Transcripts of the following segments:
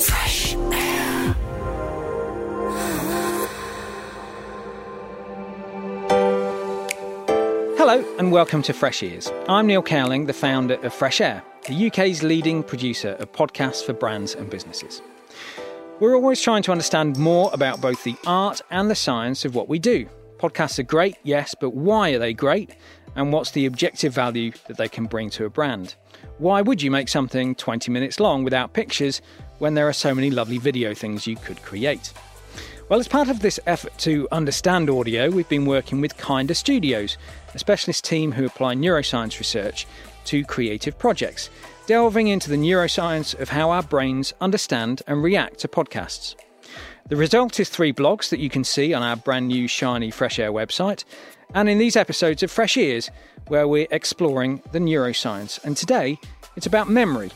Fresh air. Hello and welcome to Fresh Ears. I'm Neil Cowling, the founder of Fresh Air, the UK's leading producer of podcasts for brands and businesses. We're always trying to understand more about both the art and the science of what we do. Podcasts are great, yes, but why are they great? And what's the objective value that they can bring to a brand? Why would you make something 20 minutes long without pictures when there are so many lovely video things you could create? Well, as part of this effort to understand audio, we've been working with Kinda Studios, a specialist team who apply neuroscience research to creative projects, delving into the neuroscience of how our brains understand and react to podcasts. The result is three blogs that you can see on our brand new shiny Fresh Air website, and in these episodes of Fresh Ears, where we're exploring the neuroscience. And today, it's about memory.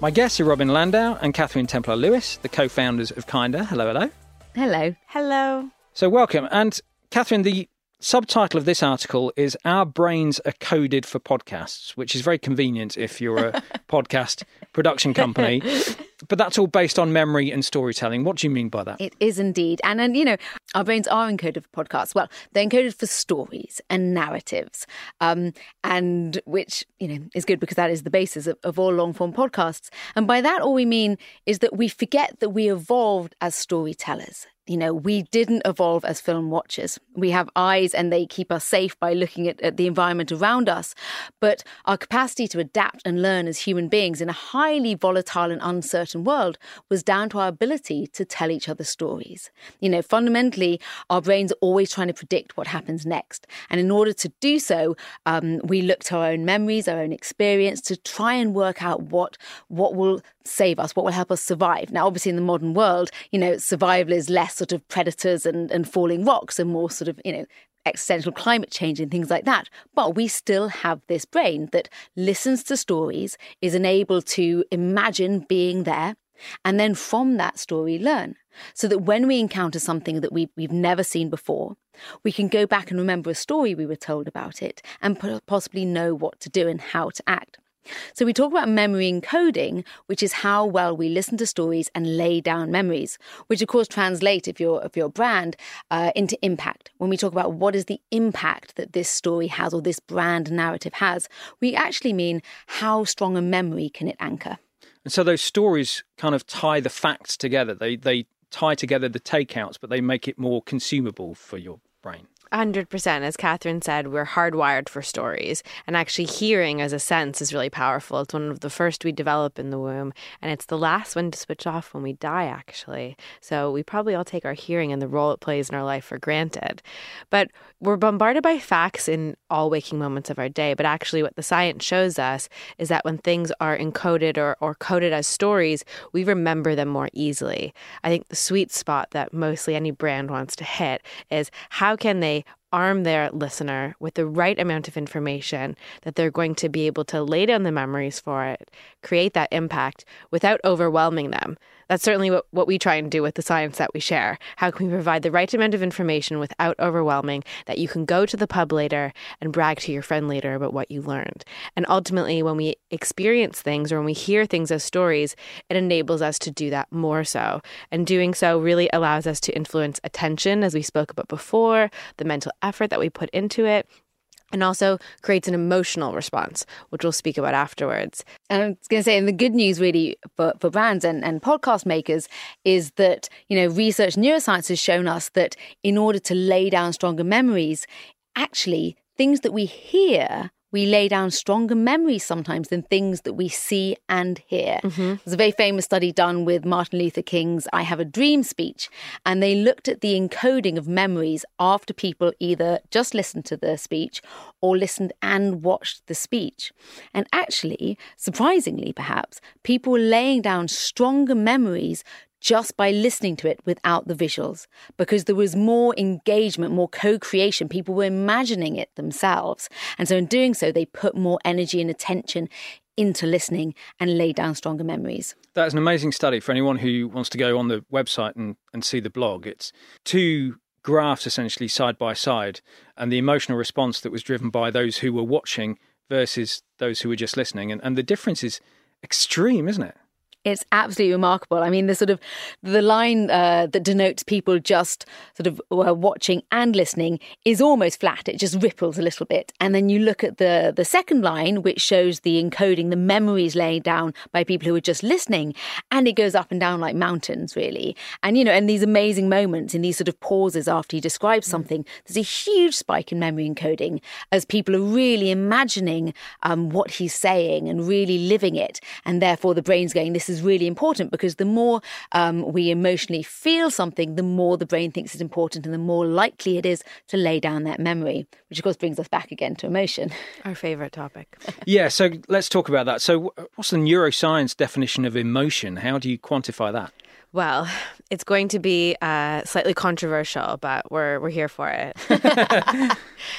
My guests are Robyn Landau and Katherine Templar-Lewis, the co founders of Kinda. Hello, hello. Hello. Hello. So, welcome. And Katherine, the subtitle of this article is Our Brains Are Coded for Podcasts, which is very convenient if you're a podcast production company. But that's all based on memory and storytelling. What do you mean by that? It is indeed. And, and you know, our brains are encoded for podcasts. Well, they're encoded for stories and narratives, um, and which, you know, is good because that is the basis of, of all long form podcasts. And by that, all we mean is that we forget that we evolved as storytellers you know, we didn't evolve as film watchers. We have eyes and they keep us safe by looking at, at, the environment around us. But our capacity to adapt and learn as human beings in a highly volatile and uncertain world was down to our ability to tell each other stories. You know, fundamentally, our brains are always trying to predict what happens next. And in order to do so, um, we look to our own memories, our own experience to try and work out what, what will save us, what will help us survive. Now, obviously, in the modern world, you know, survival is less sort of predators and, and falling rocks and more sort of, you know, existential climate change and things like that. But we still have this brain that listens to stories, is enabled to imagine being there, and then from that story learn. So that when we encounter something that we, we've never seen before, we can go back and remember a story we were told about it and possibly know what to do and how to act. So we talk about memory encoding, which is how well we listen to stories and lay down memories, which of course translate if you're if your brand uh, into impact. When we talk about what is the impact that this story has or this brand narrative has, we actually mean how strong a memory can it anchor. And so those stories kind of tie the facts together. They they tie together the takeouts, but they make it more consumable for your brain. 100%. As Katherine said, we're hardwired for stories. And actually, hearing as a sense is really powerful. It's one of the first we develop in the womb. And it's the last one to switch off when we die, actually. So we probably all take our hearing and the role it plays in our life for granted. But we're bombarded by facts in all waking moments of our day. But actually, what the science shows us is that when things are encoded or, or coded as stories, we remember them more easily. I think the sweet spot that mostly any brand wants to hit is how can they say arm their listener with the right amount of information that they're going to be able to lay down the memories for it, create that impact without overwhelming them. That's certainly what, what we try and do with the science that we share. How can we provide the right amount of information without overwhelming that you can go to the pub later and brag to your friend later about what you learned? And ultimately, when we experience things or when we hear things as stories, it enables us to do that more so. And doing so really allows us to influence attention, as we spoke about before, the mental effort that we put into it, and also creates an emotional response, which we'll speak about afterwards. And I was going to say, and the good news really for, for brands and, and podcast makers is that, you know, research neuroscience has shown us that in order to lay down stronger memories, actually things that we hear we lay down stronger memories sometimes than things that we see and hear. Mm-hmm. There's a very famous study done with Martin Luther King's I Have a Dream speech, and they looked at the encoding of memories after people either just listened to the speech or listened and watched the speech. And actually, surprisingly perhaps, people were laying down stronger memories just by listening to it without the visuals because there was more engagement, more co creation. People were imagining it themselves. And so, in doing so, they put more energy and attention into listening and lay down stronger memories. That's an amazing study for anyone who wants to go on the website and, and see the blog. It's two graphs essentially side by side and the emotional response that was driven by those who were watching versus those who were just listening. And, and the difference is extreme, isn't it? It's absolutely remarkable. I mean, the sort of the line uh, that denotes people just sort of uh, watching and listening is almost flat. It just ripples a little bit, and then you look at the the second line, which shows the encoding, the memories laid down by people who are just listening, and it goes up and down like mountains, really. And you know, and these amazing moments in these sort of pauses after he describes mm. something, there's a huge spike in memory encoding as people are really imagining um, what he's saying and really living it, and therefore the brain's going, "This is." Is really important because the more um, we emotionally feel something, the more the brain thinks it's important and the more likely it is to lay down that memory, which of course brings us back again to emotion. Our favorite topic. yeah, so let's talk about that. So, what's the neuroscience definition of emotion? How do you quantify that? Well, it's going to be uh, slightly controversial, but we're we're here for it.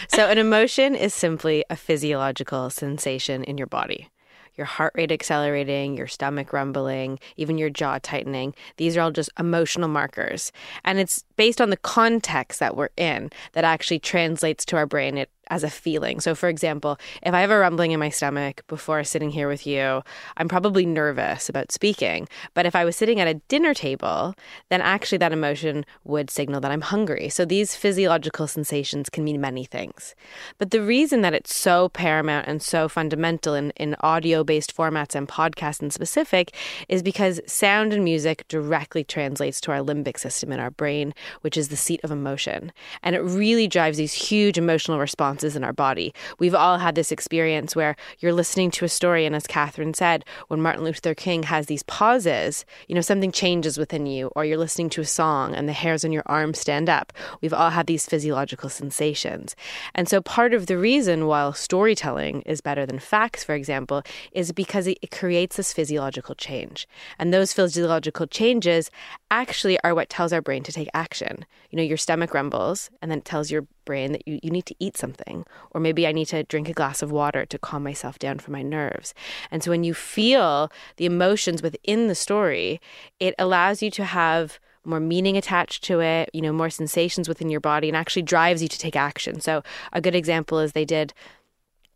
so, an emotion is simply a physiological sensation in your body your heart rate accelerating, your stomach rumbling, even your jaw tightening. These are all just emotional markers. And it's based on the context that we're in that actually translates to our brain. It as a feeling. So, for example, if I have a rumbling in my stomach before sitting here with you, I'm probably nervous about speaking. But if I was sitting at a dinner table, then actually that emotion would signal that I'm hungry. So, these physiological sensations can mean many things. But the reason that it's so paramount and so fundamental in, in audio based formats and podcasts in specific is because sound and music directly translates to our limbic system in our brain, which is the seat of emotion. And it really drives these huge emotional responses responses in our body. We've all had this experience where you're listening to a story, and as Katherine said, when Martin Luther King has these pauses, you know, something changes within you, or you're listening to a song and the hairs on your arm stand up. We've all had these physiological sensations. And so part of the reason why storytelling is better than facts, for example, is because it, creates this physiological change. And those physiological changes actually are what tells our brain to take action. You know, your stomach rumbles, and then it tells your brain that you, you need to eat something, or maybe I need to drink a glass of water to calm myself down from my nerves. And so when you feel the emotions within the story, it allows you to have more meaning attached to it, you know, more sensations within your body, and actually drives you to take action. So a good example is they did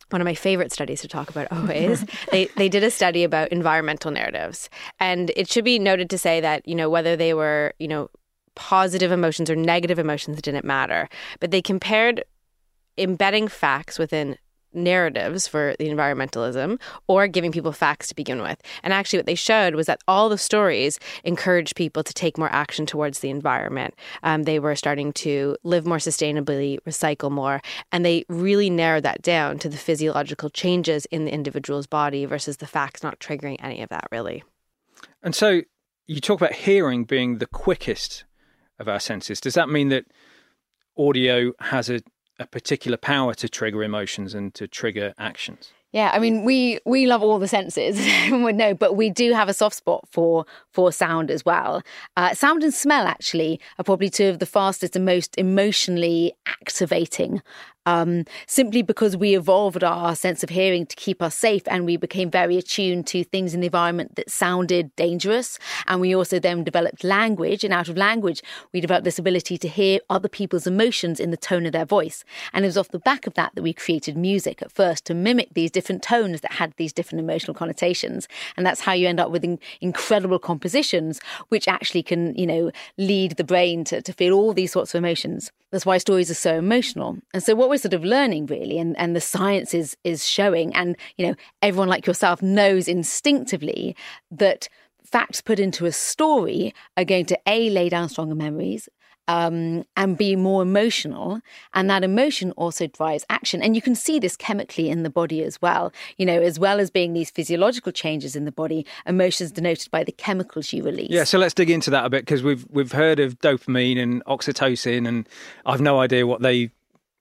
one of my favorite studies to talk about always. they they did a study about environmental narratives, and it should be noted to say that you know whether they were you know positive emotions or negative emotions didn't matter. But they compared embedding facts within narratives for the environmentalism or giving people facts to begin with. And actually, what they showed was that all the stories encouraged people to take more action towards the environment. Um, they were starting to live more sustainably, recycle more, and they really narrowed that down to the physiological changes in the individual's body versus the facts not triggering any of that, really. And so you talk about hearing being the quickest of our senses. Does that mean that audio has a, a particular power to trigger emotions and to trigger actions? Yeah, I mean, we we love all the senses, no, but we do have a soft spot for for sound as well. Uh, sound and smell actually are probably two of the fastest and most emotionally activating um, simply because we evolved our sense of hearing to keep us safe and we became very attuned to things in the environment that sounded dangerous. And we also then developed language, and out of language, we developed this ability to hear other people's emotions in the tone of their voice. And it was off the back of that that we created music at first to mimic these different tones that had these different emotional connotations. And that's how you end up with in- incredible compositions, which actually can, you know, lead the brain to, to feel all these sorts of emotions. That's why stories are so emotional. And so what we're sort of learning really and, and the science is is showing and you know everyone like yourself knows instinctively that facts put into a story are going to a lay down stronger memories um, and be more emotional. And that emotion also drives action. And you can see this chemically in the body as well. You know, as well as being these physiological changes in the body, emotions denoted by the chemicals you release. Yeah, so let's dig into that a bit because we've we've heard of dopamine and oxytocin, and I've no idea what they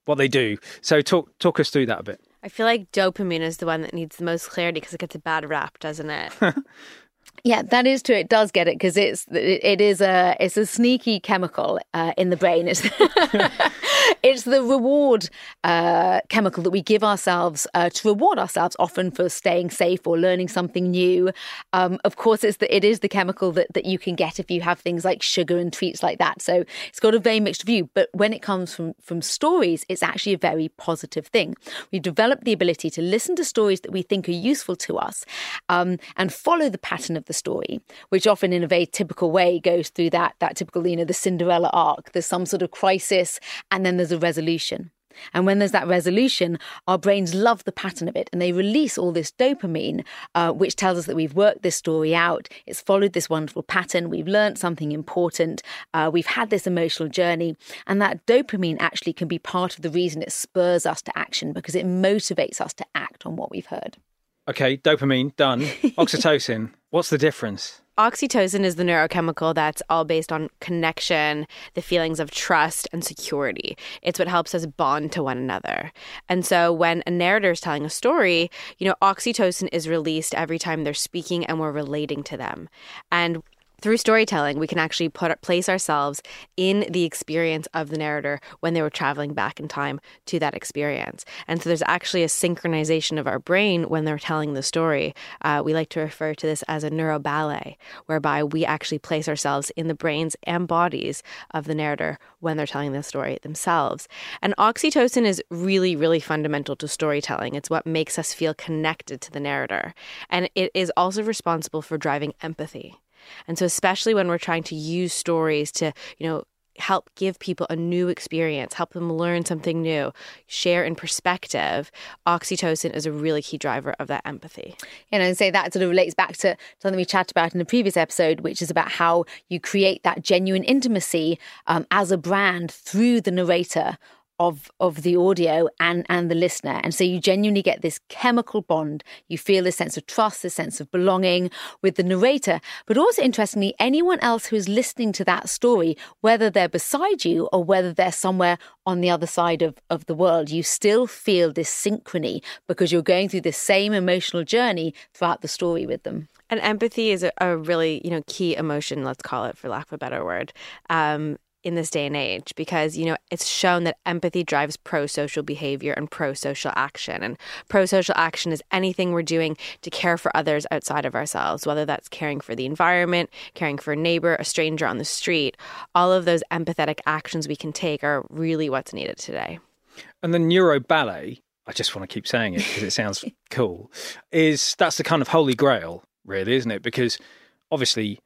what they do. So talk talk us through that a bit. I feel like dopamine is the one that needs the most clarity because it gets a bad rap, doesn't it? Yeah, that is true. It does get it because it's it is a it's a sneaky chemical uh, in the brain. It's it's the reward uh, chemical that we give ourselves uh, to reward ourselves, often for staying safe or learning something new. Um, of course, it's the, it is the chemical that, that you can get if you have things like sugar and treats like that. So it's got a very mixed view. But when it comes from from stories, it's actually a very positive thing. We've developed the ability to listen to stories that we think are useful to us um, and follow the pattern of the the story, which often in a very typical way goes through that that typical, you know, the Cinderella arc. There's some sort of crisis and then there's a resolution. And when there's that resolution, our brains love the pattern of it and they release all this dopamine, uh, which tells us that we've worked this story out. It's followed this wonderful pattern. We've learned something important. Uh, we've had this emotional journey. And that dopamine actually can be part of the reason it spurs us to action because it motivates us to act on what we've heard. Okay, dopamine, done. Oxytocin, what's the difference? Oxytocin is the neurochemical that's all based on connection, the feelings of trust and security. It's what helps us bond to one another. And so when a narrator is telling a story, you know, oxytocin is released every time they're speaking and we're relating to them. And through storytelling, we can actually put place ourselves in the experience of the narrator when they were traveling back in time to that experience. And so there's actually a synchronization of our brain when they're telling the story. Uh, we like to refer to this as a neuroballet, whereby we actually place ourselves in the brains and bodies of the narrator when they're telling the story themselves. And oxytocin is really, really fundamental to storytelling. It's what makes us feel connected to the narrator. And it is also responsible for driving empathy. And so, especially when we're trying to use stories to, you know, help give people a new experience, help them learn something new, share in perspective, oxytocin is a really key driver of that empathy. And say that sort of relates back to something we chatted about in the previous episode, which is about how you create that genuine intimacy um, as a brand through the narrator of of the audio and and the listener. And so you genuinely get this chemical bond. You feel this sense of trust this sense of belonging with the narrator. But also interestingly anyone else who is listening to that story whether they're beside you or whether they're somewhere on the other side of, of the world you still feel this synchrony because you're going through the same emotional journey throughout the story with them. And empathy is a, a, really, you know, key emotion, let's call it for lack of a better word. Um, in this day and age because you know it's shown that empathy drives pro-social behavior and pro-social action. And pro-social action is anything we're doing to care for others outside of ourselves whether that's caring for the environment caring for a neighbor a stranger on the street. All of those empathetic actions we can take are really what's needed today. And the neuro ballet i just want to keep saying it because it sounds cool is that's the kind of holy grail really isn't it? Because obviously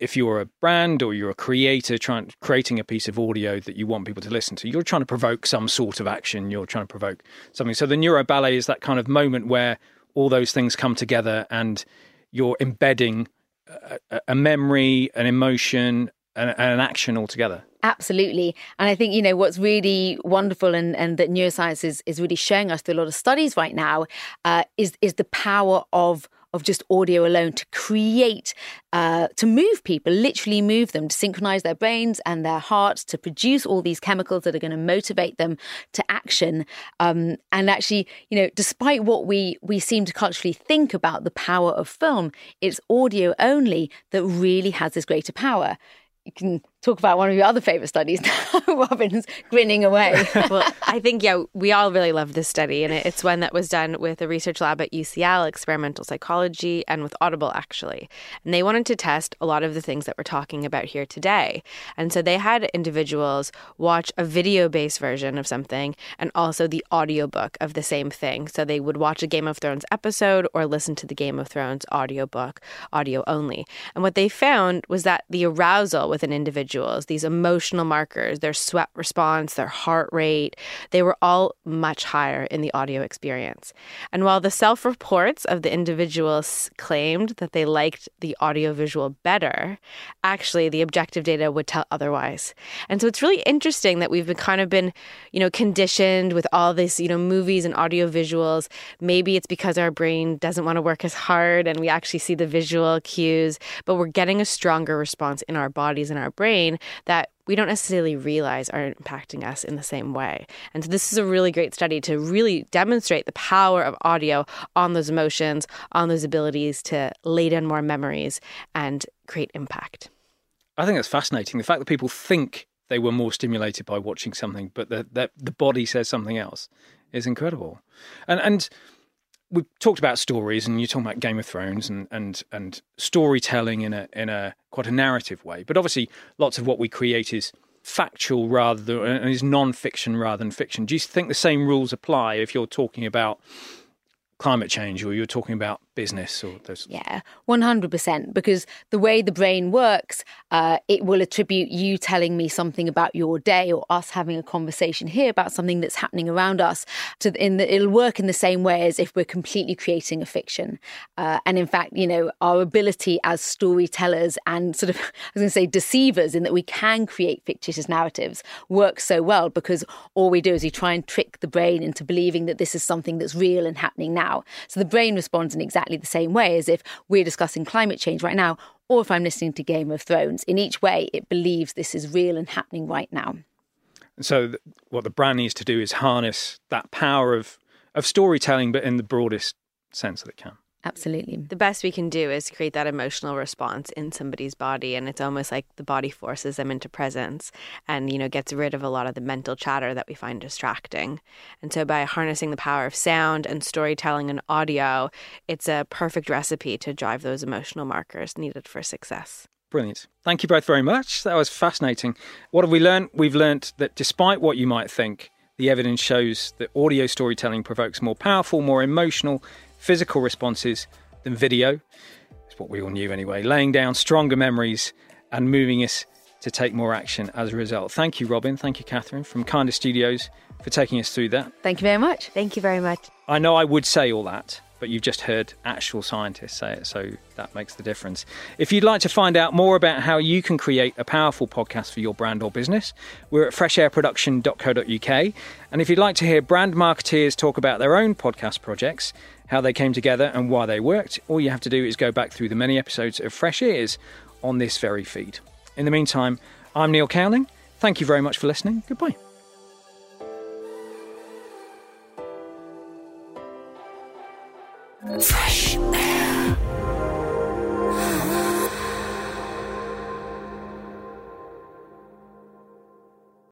if you're a brand or you're a creator trying creating a piece of audio that you want people to listen to, you're trying to provoke some sort of action. You're trying to provoke something. So the neuro ballet is that kind of moment where all those things come together and you're embedding a, a memory, an emotion, and, and an action all together. Absolutely. And I think, you know, what's really wonderful and, and that neuroscience is, is really showing us through a lot of studies right now uh, is, is the power of of just audio alone to create, uh, to move people, literally move them, to synchronize their brains and their hearts, to produce all these chemicals that are going to motivate them to action. Um, and actually, you know, despite what we we seem to culturally think about the power of film, it's audio only that really has this greater power. You can talk about one of your other favorite studies. Robyn's grinning away. well, I think, yeah, we all really love this study. And it's one that was done with a research lab at UCL, experimental psychology, and with Audible, actually. And they wanted to test a lot of the things that we're talking about here today. And so they had individuals watch a video based version of something and also the audiobook of the same thing. So they would watch a Game of Thrones episode or listen to the Game of Thrones audiobook, audio only. And what they found was that the arousal with an individual individuals, these emotional markers, their sweat response, their heart rate, they were all much higher in the audio experience. And while the self reports of the individuals claimed that they liked the audiovisual better, actually the objective data would tell otherwise. And so it's really interesting that we've been kind of been, you know, conditioned with all this, you know, movies and audio visuals. Maybe it's because our brain doesn't want to work as hard and we actually see the visual cues, but we're getting a stronger response in our bodies and our brain brain that we don't necessarily realize are impacting us in the same way. And so this is a really great study to really demonstrate the power of audio on those emotions, on those abilities to lay down more memories and create impact. I think that's fascinating. The fact that people think they were more stimulated by watching something, but that the, the body says something else is incredible. And and we've talked about stories and you're talking about Game of Thrones and, and, and storytelling in a in a quite a narrative way. But obviously lots of what we create is factual rather than uh, is non-fiction rather than fiction. Do you think the same rules apply if you're talking about climate change or you're talking about business or those? Yeah, 100%. Because the way the brain works, uh, it will attribute you telling me something about your day or us having a conversation here about something that's happening around us. To in the, it'll work in the same way as if we're completely creating a fiction. Uh, and in fact, you know, our ability as storytellers and sort of, I was going to say deceivers in that we can create fictitious narratives works so well because all we do is we try and trick the brain into believing that this is something that's real and happening now. So the brain responds in exactly the same way as if we're discussing climate change right now, or if I'm listening to Game of Thrones. In each way, it believes this is real and happening right now. So, what the brand needs to do is harness that power of of storytelling, but in the broadest sense that it can. Absolutely. The best we can do is create that emotional response in somebody's body and it's almost like the body forces them into presence and you know gets rid of a lot of the mental chatter that we find distracting. And so by harnessing the power of sound and storytelling and audio, it's a perfect recipe to drive those emotional markers needed for success. Brilliant. Thank you both very much. That was fascinating. What have we learned? We've learned that despite what you might think, the evidence shows that audio storytelling provokes more powerful, more emotional, physical responses than video. It's what we all knew anyway, laying down stronger memories and moving us to take more action as a result. Thank you, Robyn. Thank you, Katherine, from Kinda Studios for taking us through that. Thank you very much. Thank you very much. I know I would say all that, but you've just heard actual scientists say it, so that makes the difference. If you'd like to find out more about how you can create a powerful podcast for your brand or business, we're at freshairproduction.co.uk. And if you'd like to hear brand marketeers talk about their own podcast projects, how they came together, and why they worked, all you have to do is go back through the many episodes of Fresh Ears on this very feed. In the meantime, I'm Neil Cowling. Thank you very much for listening. Goodbye. Fresh.